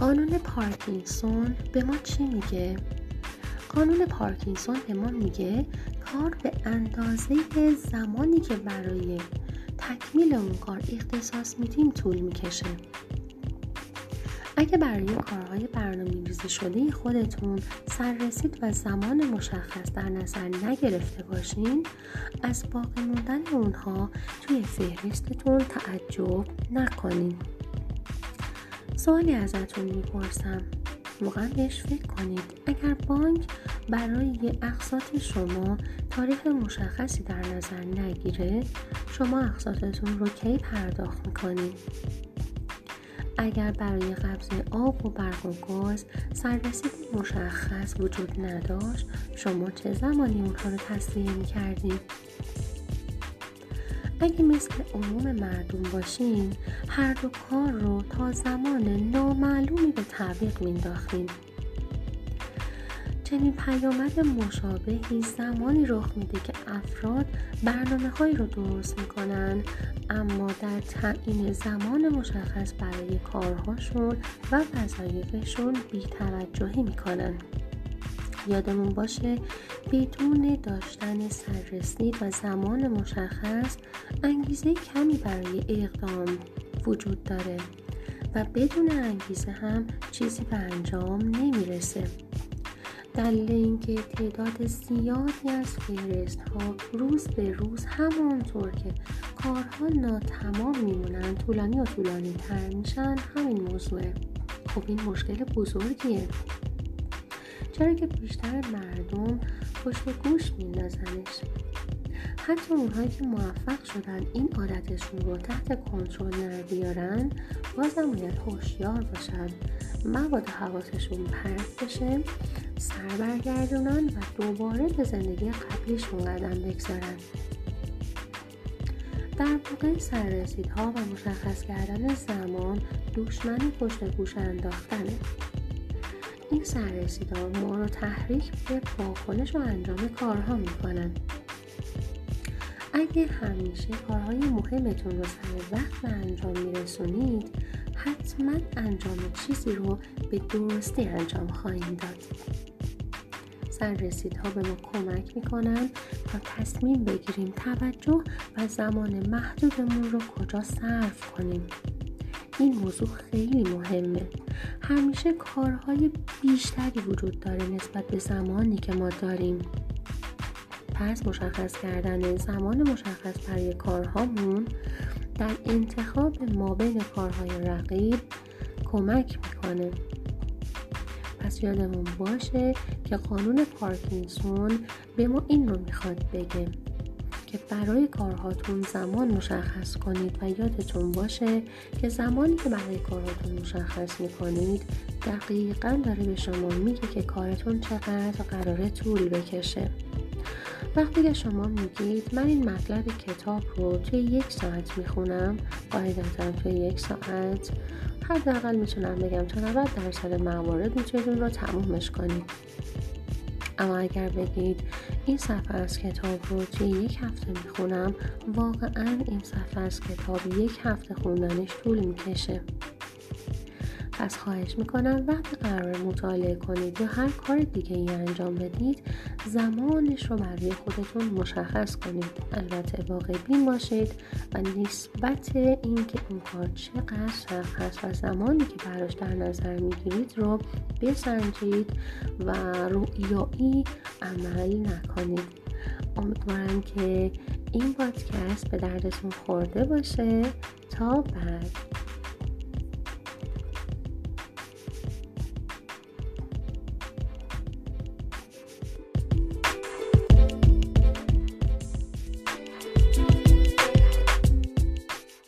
قانون پارکینسون به ما چی میگه؟ قانون پارکینسون به ما میگه کار به اندازه زمانی که برای تکمیل اون کار اختصاص میدیم طول می‌کشه اگه برای کارهای برنامه ریزی شده خودتون سررسید و زمان مشخص در نظر نگرفته باشین از باقی موندن اونها توی فهرستتون تعجب نکنین سوالی ازتون می‌پرسم. واقعا بهش فکر کنید. اگر بانک برای اقساط شما تاریخ مشخصی در نظر نگیره شما اقساطتون رو کی پرداخت می‌کنید اگر برای قبض آب و برق و گاز سررسید مشخص وجود نداشت شما چه زمانی اونها رو تصویه می‌کردید؟ اگه مثل عموم مردم باشین هر دو کار رو تا زمان نامعلومی به تعویق مینداختیم چنین پیامد مشابهی زمانی رخ میده که افراد برنامه هایی رو درست می‌کنن اما در تعیین زمان مشخص برای کارهاشون و وظایفشون بیتوجهی می‌کنن. یادمون باشه بدون داشتن سررسید و زمان مشخص انگیزه کمی برای اقدام وجود داره و بدون انگیزه هم چیزی به انجام نمی‌رسه. دلیل اینکه تعداد زیادی از فهرست ها روز به روز همانطور که کارها ناتمام میمونن طولانی و طولانی تر میشن همین موضوعه. خب این مشکل بزرگیه. چرا که بیشتر مردم پشت گوش میندازنش؟ حتی اونهایی که موفق شدن این عادتشون رو تحت کنترل نربیارن بازم باید هوشیار باشن. مبادا حواسشون پرت بشه سر برگردونن و دوباره به زندگی قبلیشون قدم بگذارن. در واقع سررسیدها و مشخص کردن زمان دشمن پشت گوش انداختنه. این سررسیدها ما رو تحریک به واکنش و انجام کارها می‌کنن. اگه همیشه کارهای مهمتون رو سر وقت به انجام میرسونید حتما انجام چیزی رو به درستی انجام خواهیم داد. سررسیدها به ما کمک می‌کنن تا تصمیم بگیریم توجه و زمان محدودمون رو کجا صرف کنیم. این موضوع خیلی مهمه. همیشه کارهای بیشتری وجود داره نسبت به زمانی که ما داریم. پس مشخص کردن زمان مشخص برای کارهامون در انتخاب ما بین کارهای رقیب کمک می‌کنه. پس یادمون باشه که قانون پارکینسون به ما این رو می‌خواد بگه. که برای کارهاتون زمان مشخص کنید و یادتون باشه که زمانی که برای کارهاتون مشخص می‌کنید دقیقا داره به شما میگه که کارتون چقدر قراره طول بکشه. وقتی که شما میگید من این مطلب کتاب رو توی یک ساعت می‌خونم قاعدتا توی یک ساعت حداقل می‌تونم بگم تا 90 درصد موارد می‌تونید رو تمومش کنید. اما اگر بگید این صفحه از کتاب رو توی یک هفته می‌خونم واقعا این صفحه از کتاب یک هفته خوندنش طول می‌کشه. پس خواهش می‌کنم وقتی قرار مطالعه کنید یا هر کار دیگه ای انجام بدید زمانش رو برای خودتون مشخص کنید. البته واقع بین باشید و نسبت اینکه این کار چقدر سخت هست و زمانی که براش در نظر می‌گیرید رو بسنجید و رویایی عمل نکنید. امیدوارم که این پادکست به دردتون خورده باشه. تا بعد.